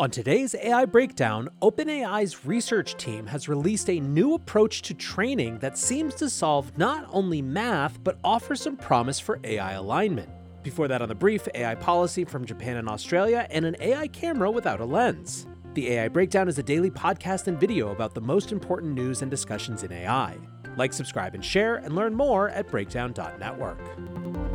On today's AI Breakdown, OpenAI's research team has released a new approach to training that seems to solve not only math, but offers some promise for AI alignment. Before that, on the brief, AI policy from Japan and Australia, and an AI camera without a lens. The AI Breakdown is a daily podcast and video about the most important news and discussions in AI. Like, subscribe, and share, and learn more at breakdown.network.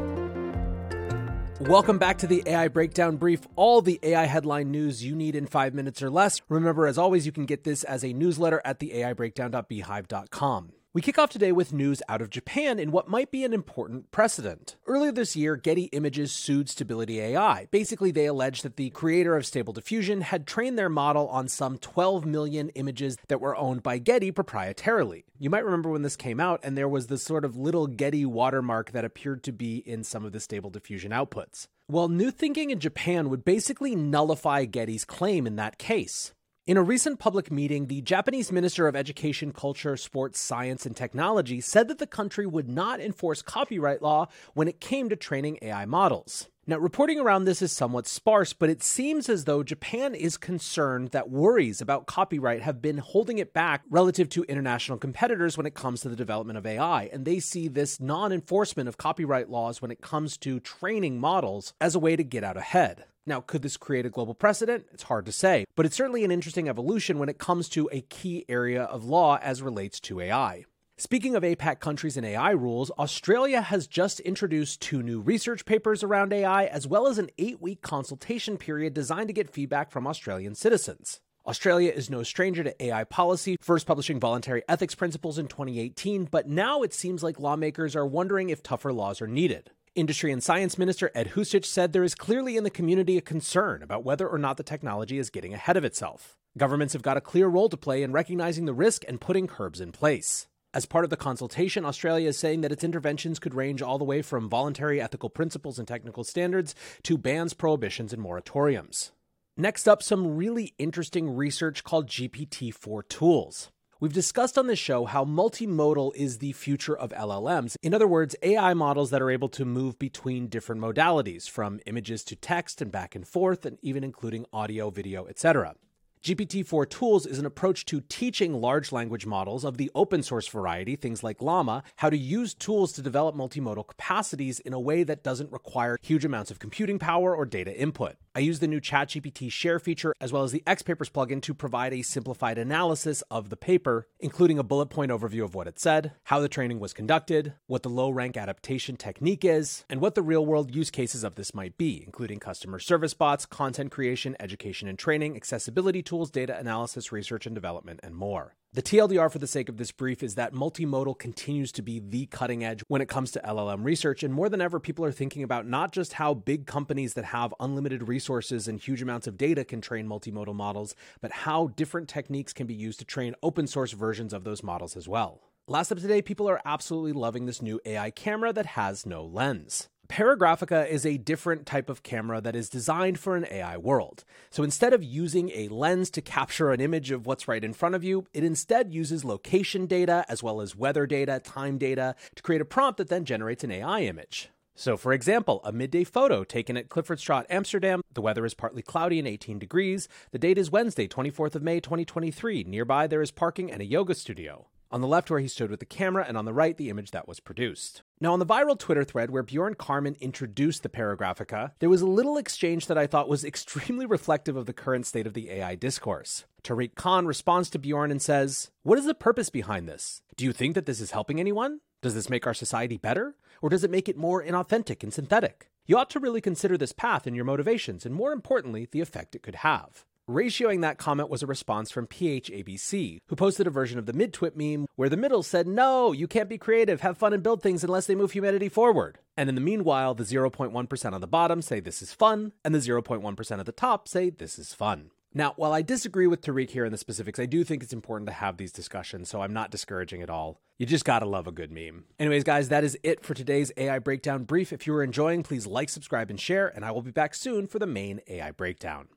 Welcome back to the AI Breakdown Brief, all the AI headline news you need in five minutes or less. Remember, as always, you can get this as a newsletter at the AIBreakdown.beehiiv.com. We kick off today with news out of Japan in what might be an important precedent. Earlier this year, Getty Images sued Stability AI. Basically, they alleged that the creator of Stable Diffusion had trained their model on some 12 million images that were owned by Getty proprietarily. You might remember when this came out, and there was this sort of little Getty watermark that appeared to be in some of the Stable Diffusion outputs. Well, new thinking in Japan would basically nullify Getty's claim in that case. In a recent public meeting, the Japanese Minister of Education, Culture, Sports, Science, and Technology said that the country would not enforce copyright law when it came to training AI models. Now, reporting around this is somewhat sparse, but it seems as though Japan is concerned that worries about copyright have been holding it back relative to international competitors when it comes to the development of AI. And they see this non enforcement of copyright laws when it comes to training models as a way to get out ahead. Now, could this create a global precedent? It's hard to say, but it's certainly an interesting evolution when it comes to a key area of law as relates to AI. Speaking of APAC countries and AI rules, Australia has just introduced two new research papers around AI, as well as an eight week consultation period designed to get feedback from Australian citizens. Australia is no stranger to AI policy, first publishing voluntary ethics principles in 2018, but now it seems like lawmakers are wondering if tougher laws are needed. Industry and Science Minister Ed Husic said there is clearly in the community a concern about whether or not the technology is getting ahead of itself. Governments have got a clear role to play in recognizing the risk and putting curbs in place. As part of the consultation, Australia is saying that its interventions could range all the way from voluntary ethical principles and technical standards to bans, prohibitions, and moratoriums. Next up, some really interesting research called GPT 4 tools. We've discussed on this show how multimodal is the future of LLMs. In other words, AI models that are able to move between different modalities, from images to text and back and forth, and even including audio, video, etc. GPT 4 Tools is an approach to teaching large language models of the open source variety, things like Llama, how to use tools to develop multimodal capacities in a way that doesn't require huge amounts of computing power or data input. I use the new ChatGPT share feature as well as the XPapers plugin to provide a simplified analysis of the paper, including a bullet point overview of what it said, how the training was conducted, what the low rank adaptation technique is, and what the real world use cases of this might be, including customer service bots, content creation, education and training, accessibility tools, data analysis, research and development, and more. The TLDR for the sake of this brief is that multimodal continues to be the cutting edge when it comes to LLM research, and more than ever, people are thinking about not just how big companies that have unlimited resources and huge amounts of data can train multimodal models, but how different techniques can be used to train open source versions of those models as well. Last up today, people are absolutely loving this new AI camera that has no lens. Paragraphica is a different type of camera that is designed for an AI world. So instead of using a lens to capture an image of what's right in front of you, it instead uses location data as well as weather data, time data to create a prompt that then generates an AI image. So, for example, a midday photo taken at Cliffordstraat, Amsterdam. The weather is partly cloudy and 18 degrees. The date is Wednesday, 24th of May, 2023. Nearby, there is parking and a yoga studio. On the left, where he stood with the camera, and on the right, the image that was produced. Now, on the viral Twitter thread where Bjorn Karmann introduced the Paragraphica, there was a little exchange that I thought was extremely reflective of the current state of the AI discourse. Tariq Khan responds to Bjorn and says, What is the purpose behind this? Do you think that this is helping anyone? Does this make our society better? Or does it make it more inauthentic and synthetic? You ought to really consider this path and your motivations, and more importantly, the effect it could have. Ratioing that comment was a response from PHABC, who posted a version of the mid-twit meme where the middle said, No, you can't be creative, have fun, and build things unless they move humanity forward. And in the meanwhile, the 0.1% on the bottom say this is fun, and the 0.1% at the top say this is fun. Now, while I disagree with Tariq here in the specifics, I do think it's important to have these discussions, so I'm not discouraging at all. You just gotta love a good meme. Anyways, guys, that is it for today's AI Breakdown brief. If you were enjoying, please like, subscribe, and share, and I will be back soon for the main AI Breakdown.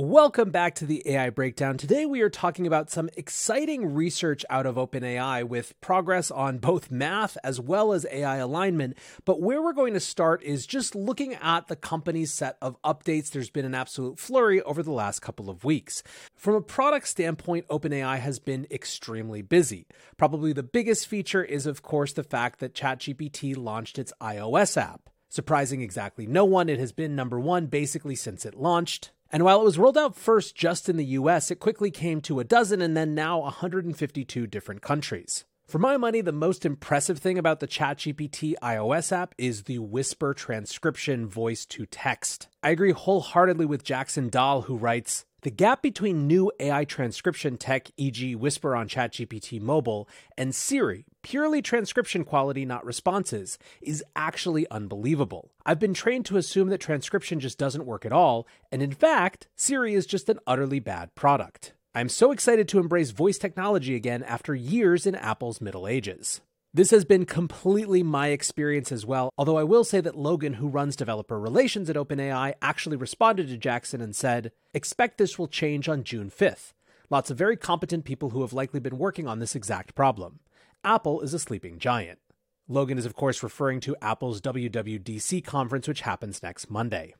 Welcome back to the AI Breakdown. Today we are talking about some exciting research out of OpenAI with progress on both math as well as AI alignment. But where we're going to start is just looking at the company's set of updates. There's been an absolute flurry over the last couple of weeks. From a product standpoint, OpenAI has been extremely busy. Probably the biggest feature is, of course, the fact that ChatGPT launched its iOS app. Surprising exactly no one, it has been number one basically since it launched. And while it was rolled out first just in the US, it quickly came to a dozen and then now 152 different countries. For my money, the most impressive thing about the ChatGPT iOS app is the Whisper transcription voice to text. I agree wholeheartedly with Jackson Dahl, who writes The gap between new AI transcription tech, e.g., Whisper on ChatGPT mobile, and Siri, purely transcription quality, not responses, is actually unbelievable. I've been trained to assume that transcription just doesn't work at all, and in fact, Siri is just an utterly bad product. I'm so excited to embrace voice technology again after years in Apple's Middle Ages. This has been completely my experience as well, although I will say that Logan, who runs developer relations at OpenAI, actually responded to Jackson and said, Expect this will change on June 5th. Lots of very competent people who have likely been working on this exact problem. Apple is a sleeping giant. Logan is, of course, referring to Apple's WWDC conference, which happens next Monday.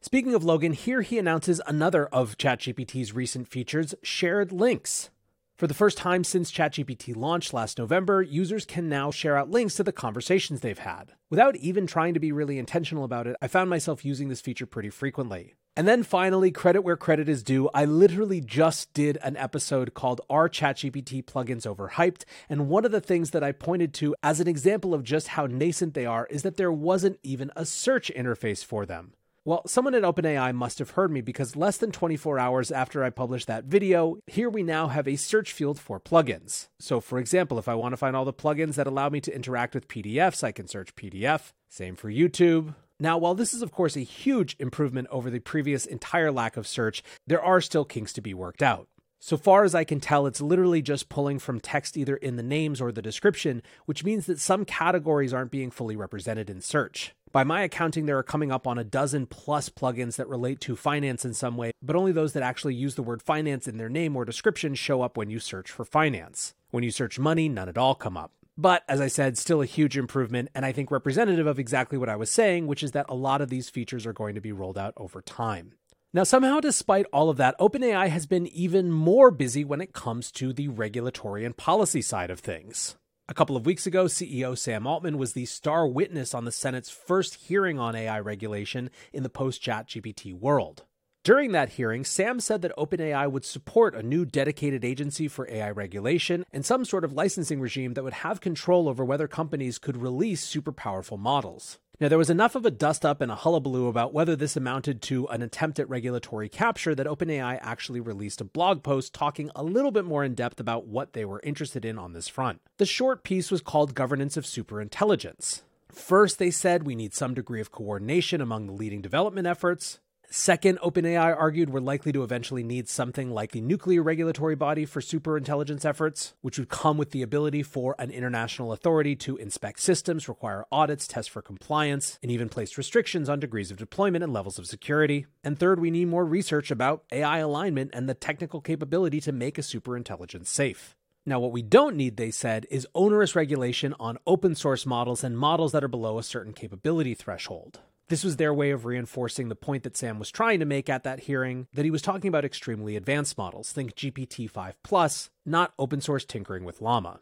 Speaking of Logan, here he announces another of ChatGPT's recent features shared links. For the first time since ChatGPT launched last November, users can now share out links to the conversations they've had. Without even trying to be really intentional about it, I found myself using this feature pretty frequently. And then finally, credit where credit is due. I literally just did an episode called Are ChatGPT Plugins Overhyped? And one of the things that I pointed to as an example of just how nascent they are is that there wasn't even a search interface for them. Well, someone at OpenAI must have heard me because less than 24 hours after I published that video, here we now have a search field for plugins. So, for example, if I want to find all the plugins that allow me to interact with PDFs, I can search PDF. Same for YouTube. Now, while this is, of course, a huge improvement over the previous entire lack of search, there are still kinks to be worked out. So far as I can tell, it's literally just pulling from text either in the names or the description, which means that some categories aren't being fully represented in search. By my accounting, there are coming up on a dozen plus plugins that relate to finance in some way, but only those that actually use the word finance in their name or description show up when you search for finance. When you search money, none at all come up. But as I said, still a huge improvement, and I think representative of exactly what I was saying, which is that a lot of these features are going to be rolled out over time. Now, somehow, despite all of that, OpenAI has been even more busy when it comes to the regulatory and policy side of things. A couple of weeks ago, CEO Sam Altman was the star witness on the Senate's first hearing on AI regulation in the post ChatGPT world. During that hearing, Sam said that OpenAI would support a new dedicated agency for AI regulation and some sort of licensing regime that would have control over whether companies could release super powerful models. Now, there was enough of a dust up and a hullabaloo about whether this amounted to an attempt at regulatory capture that OpenAI actually released a blog post talking a little bit more in depth about what they were interested in on this front. The short piece was called Governance of Superintelligence. First, they said we need some degree of coordination among the leading development efforts. Second, OpenAI argued we're likely to eventually need something like the nuclear regulatory body for superintelligence efforts, which would come with the ability for an international authority to inspect systems, require audits, test for compliance, and even place restrictions on degrees of deployment and levels of security. And third, we need more research about AI alignment and the technical capability to make a superintelligence safe. Now, what we don't need, they said, is onerous regulation on open source models and models that are below a certain capability threshold. This was their way of reinforcing the point that Sam was trying to make at that hearing that he was talking about extremely advanced models, think GPT 5 plus, not open source tinkering with Llama.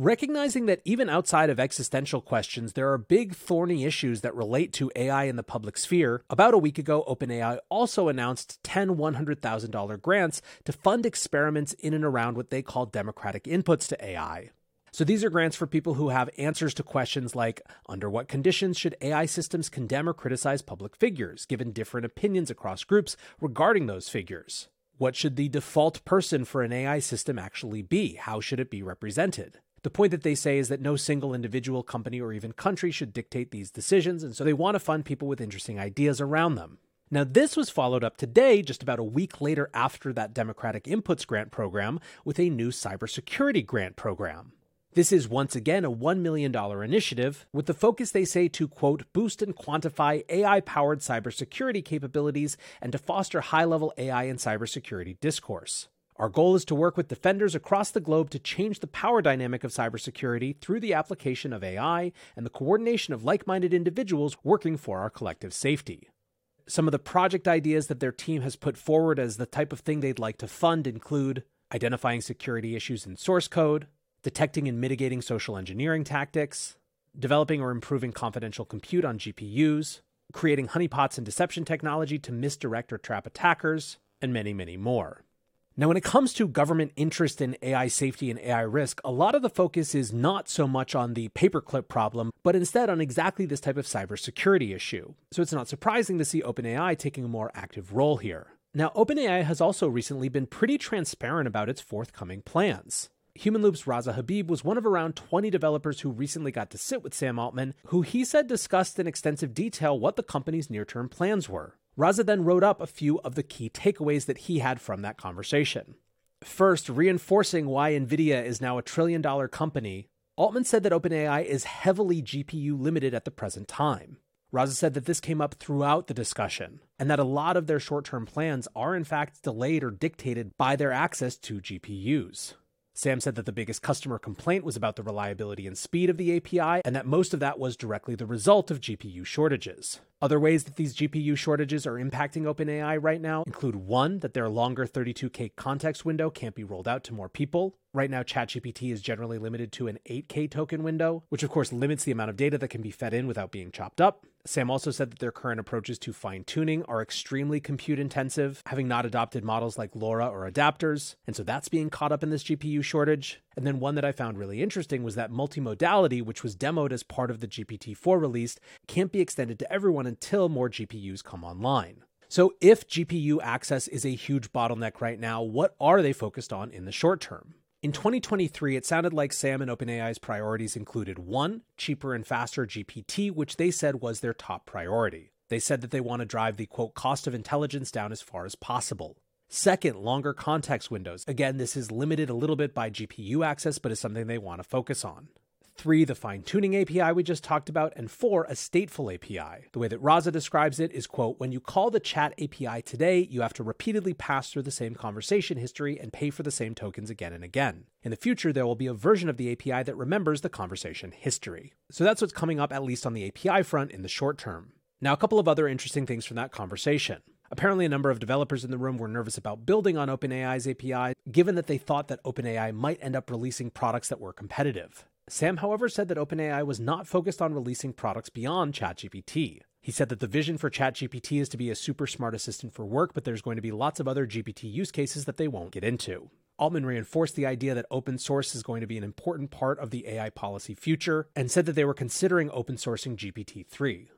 Recognizing that even outside of existential questions, there are big thorny issues that relate to AI in the public sphere, about a week ago, OpenAI also announced 10 $100,000 grants to fund experiments in and around what they call democratic inputs to AI. So these are grants for people who have answers to questions like under what conditions should AI systems condemn or criticize public figures, given different opinions across groups regarding those figures? What should the default person for an AI system actually be? How should it be represented? The point that they say is that no single individual, company, or even country should dictate these decisions, and so they want to fund people with interesting ideas around them. Now, this was followed up today, just about a week later after that Democratic Inputs Grant program, with a new cybersecurity grant program. This is once again a $1 million initiative with the focus, they say, to quote, boost and quantify AI powered cybersecurity capabilities and to foster high level AI and cybersecurity discourse. Our goal is to work with defenders across the globe to change the power dynamic of cybersecurity through the application of AI and the coordination of like minded individuals working for our collective safety. Some of the project ideas that their team has put forward as the type of thing they'd like to fund include identifying security issues in source code, detecting and mitigating social engineering tactics, developing or improving confidential compute on GPUs, creating honeypots and deception technology to misdirect or trap attackers, and many, many more. Now, when it comes to government interest in AI safety and AI risk, a lot of the focus is not so much on the paperclip problem, but instead on exactly this type of cybersecurity issue. So it's not surprising to see OpenAI taking a more active role here. Now, OpenAI has also recently been pretty transparent about its forthcoming plans. Humanloop's Raza Habib was one of around 20 developers who recently got to sit with Sam Altman, who he said discussed in extensive detail what the company's near term plans were. Raza then wrote up a few of the key takeaways that he had from that conversation. First, reinforcing why NVIDIA is now a trillion dollar company, Altman said that OpenAI is heavily GPU limited at the present time. Raza said that this came up throughout the discussion, and that a lot of their short term plans are in fact delayed or dictated by their access to GPUs. Sam said that the biggest customer complaint was about the reliability and speed of the API, and that most of that was directly the result of GPU shortages. Other ways that these GPU shortages are impacting OpenAI right now include one, that their longer 32K context window can't be rolled out to more people. Right now, ChatGPT is generally limited to an 8K token window, which of course limits the amount of data that can be fed in without being chopped up. Sam also said that their current approaches to fine tuning are extremely compute intensive, having not adopted models like LoRA or adapters, and so that's being caught up in this GPU shortage. And then one that I found really interesting was that multimodality, which was demoed as part of the GPT 4 release, can't be extended to everyone until more GPUs come online. So, if GPU access is a huge bottleneck right now, what are they focused on in the short term? In 2023, it sounded like Sam and OpenAI's priorities included one, cheaper and faster GPT, which they said was their top priority. They said that they want to drive the quote cost of intelligence down as far as possible. Second, longer context windows. Again, this is limited a little bit by GPU access, but is something they want to focus on. Three, the fine tuning API we just talked about. And four, a stateful API. The way that Raza describes it is, quote, when you call the chat API today, you have to repeatedly pass through the same conversation history and pay for the same tokens again and again. In the future, there will be a version of the API that remembers the conversation history. So that's what's coming up, at least on the API front in the short term. Now, a couple of other interesting things from that conversation. Apparently, a number of developers in the room were nervous about building on OpenAI's API, given that they thought that OpenAI might end up releasing products that were competitive. Sam, however, said that OpenAI was not focused on releasing products beyond ChatGPT. He said that the vision for ChatGPT is to be a super smart assistant for work, but there's going to be lots of other GPT use cases that they won't get into. Altman reinforced the idea that open source is going to be an important part of the AI policy future and said that they were considering open sourcing GPT 3.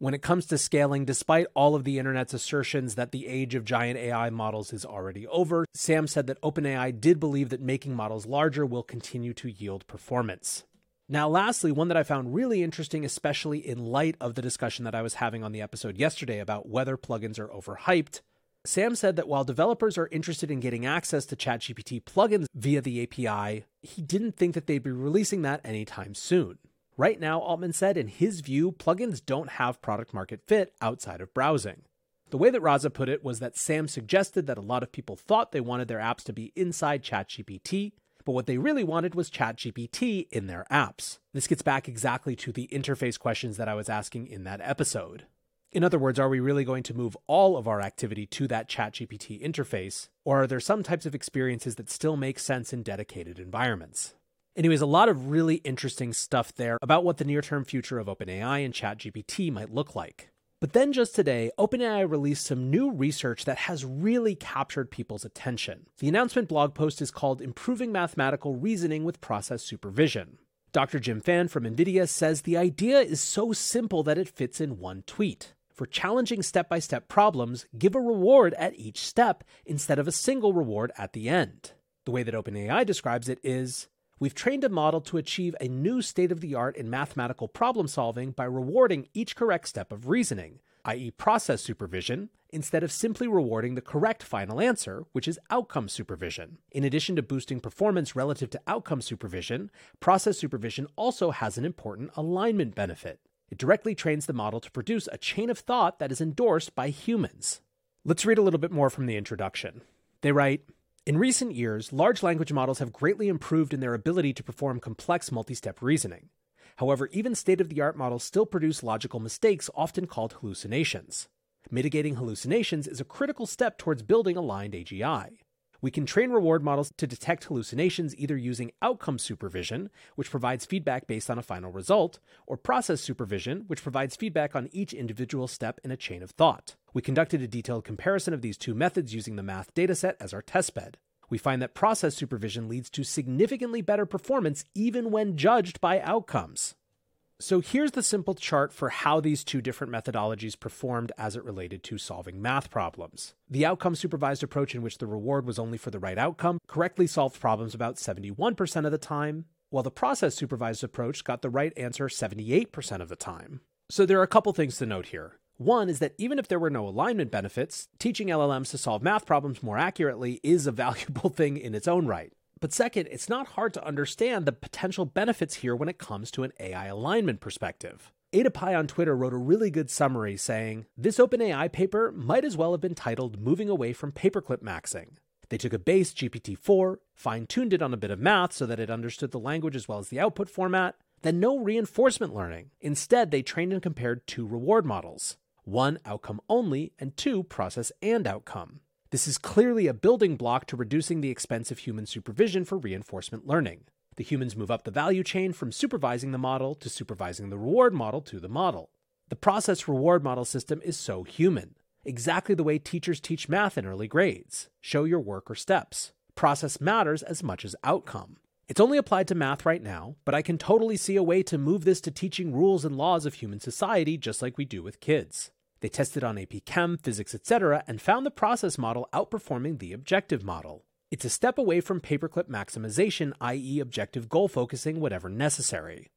When it comes to scaling, despite all of the internet's assertions that the age of giant AI models is already over, Sam said that OpenAI did believe that making models larger will continue to yield performance. Now, lastly, one that I found really interesting, especially in light of the discussion that I was having on the episode yesterday about whether plugins are overhyped. Sam said that while developers are interested in getting access to ChatGPT plugins via the API, he didn't think that they'd be releasing that anytime soon. Right now, Altman said, in his view, plugins don't have product market fit outside of browsing. The way that Raza put it was that Sam suggested that a lot of people thought they wanted their apps to be inside ChatGPT, but what they really wanted was ChatGPT in their apps. This gets back exactly to the interface questions that I was asking in that episode. In other words, are we really going to move all of our activity to that ChatGPT interface, or are there some types of experiences that still make sense in dedicated environments? Anyways, a lot of really interesting stuff there about what the near term future of OpenAI and ChatGPT might look like. But then just today, OpenAI released some new research that has really captured people's attention. The announcement blog post is called Improving Mathematical Reasoning with Process Supervision. Dr. Jim Fan from NVIDIA says the idea is so simple that it fits in one tweet. For challenging step by step problems, give a reward at each step instead of a single reward at the end. The way that OpenAI describes it is We've trained a model to achieve a new state of the art in mathematical problem solving by rewarding each correct step of reasoning. i.e., process supervision, instead of simply rewarding the correct final answer, which is outcome supervision. In addition to boosting performance relative to outcome supervision, process supervision also has an important alignment benefit. It directly trains the model to produce a chain of thought that is endorsed by humans. Let's read a little bit more from the introduction. They write In recent years, large language models have greatly improved in their ability to perform complex multi step reasoning. However, even state of the art models still produce logical mistakes, often called hallucinations. Mitigating hallucinations is a critical step towards building aligned AGI. We can train reward models to detect hallucinations either using outcome supervision, which provides feedback based on a final result, or process supervision, which provides feedback on each individual step in a chain of thought. We conducted a detailed comparison of these two methods using the math dataset as our testbed. We find that process supervision leads to significantly better performance even when judged by outcomes. So here's the simple chart for how these two different methodologies performed as it related to solving math problems. The outcome supervised approach, in which the reward was only for the right outcome, correctly solved problems about 71% of the time, while the process supervised approach got the right answer 78% of the time. So there are a couple things to note here. One is that even if there were no alignment benefits, teaching LLMs to solve math problems more accurately is a valuable thing in its own right. But second, it's not hard to understand the potential benefits here when it comes to an AI alignment perspective. AdaPie on Twitter wrote a really good summary saying, This OpenAI paper might as well have been titled Moving Away from Paperclip Maxing. They took a base GPT 4, fine tuned it on a bit of math so that it understood the language as well as the output format, then no reinforcement learning. Instead, they trained and compared two reward models one outcome only, and two process and outcome. This is clearly a building block to reducing the expense of human supervision for reinforcement learning. The humans move up the value chain from supervising the model to supervising the reward model to the model. The process reward model system is so human, exactly the way teachers teach math in early grades show your work or steps. Process matters as much as outcome. It's only applied to math right now, but I can totally see a way to move this to teaching rules and laws of human society just like we do with kids. They tested on AP Chem, physics, etc., and found the process model outperforming the objective model. It's a step away from paperclip maximization, i.e., objective goal focusing, whatever necessary.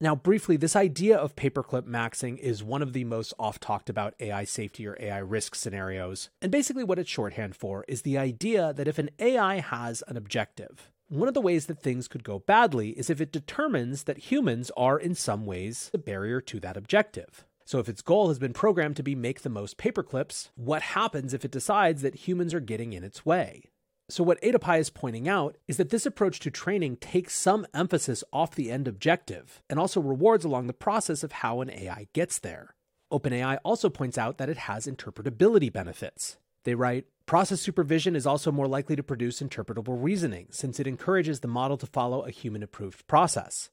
Now, briefly, this idea of paperclip maxing is one of the most oft talked about AI safety or AI risk scenarios. And basically, what it's shorthand for is the idea that if an AI has an objective, one of the ways that things could go badly is if it determines that humans are in some ways the barrier to that objective. So if its goal has been programmed to be make the most paperclips, what happens if it decides that humans are getting in its way? So, what AdaPie is pointing out is that this approach to training takes some emphasis off the end objective and also rewards along the process of how an AI gets there. OpenAI also points out that it has interpretability benefits. They write Process supervision is also more likely to produce interpretable reasoning since it encourages the model to follow a human approved process.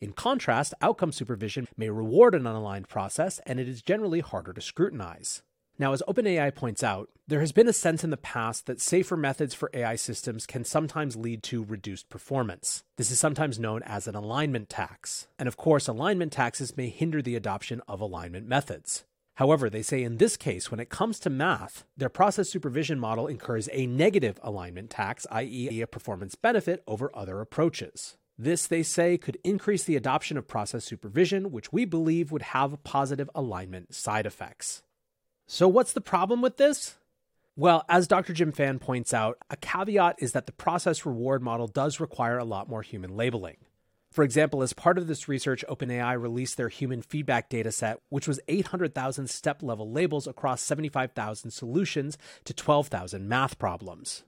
In contrast, outcome supervision may reward an unaligned process, and it is generally harder to scrutinize. Now, as OpenAI points out, there has been a sense in the past that safer methods for AI systems can sometimes lead to reduced performance. This is sometimes known as an alignment tax. And of course, alignment taxes may hinder the adoption of alignment methods. However, they say in this case, when it comes to math, their process supervision model incurs a negative alignment tax, i.e., a performance benefit over other approaches. This, they say, could increase the adoption of process supervision, which we believe would have positive alignment side effects. So, what's the problem with this? Well, as Dr. Jim Fan points out, a caveat is that the process reward model does require a lot more human labeling. For example, as part of this research, OpenAI released their human feedback dataset, which was 800,000 step level labels across 75,000 solutions to 12,000 math problems.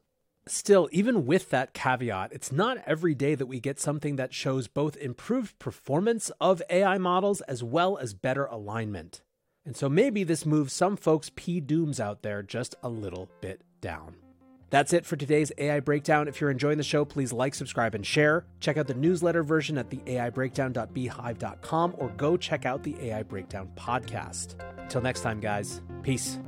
Still, even with that caveat, it's not every day that we get something that shows both improved performance of AI models as well as better alignment. And so maybe this moves some folks' P dooms out there just a little bit down. That's it for today's AI Breakdown. If you're enjoying the show, please like, subscribe, and share. Check out the newsletter version at theaibreakdown.beehiiv.com or go check out the AI Breakdown podcast. Until next time, guys, peace.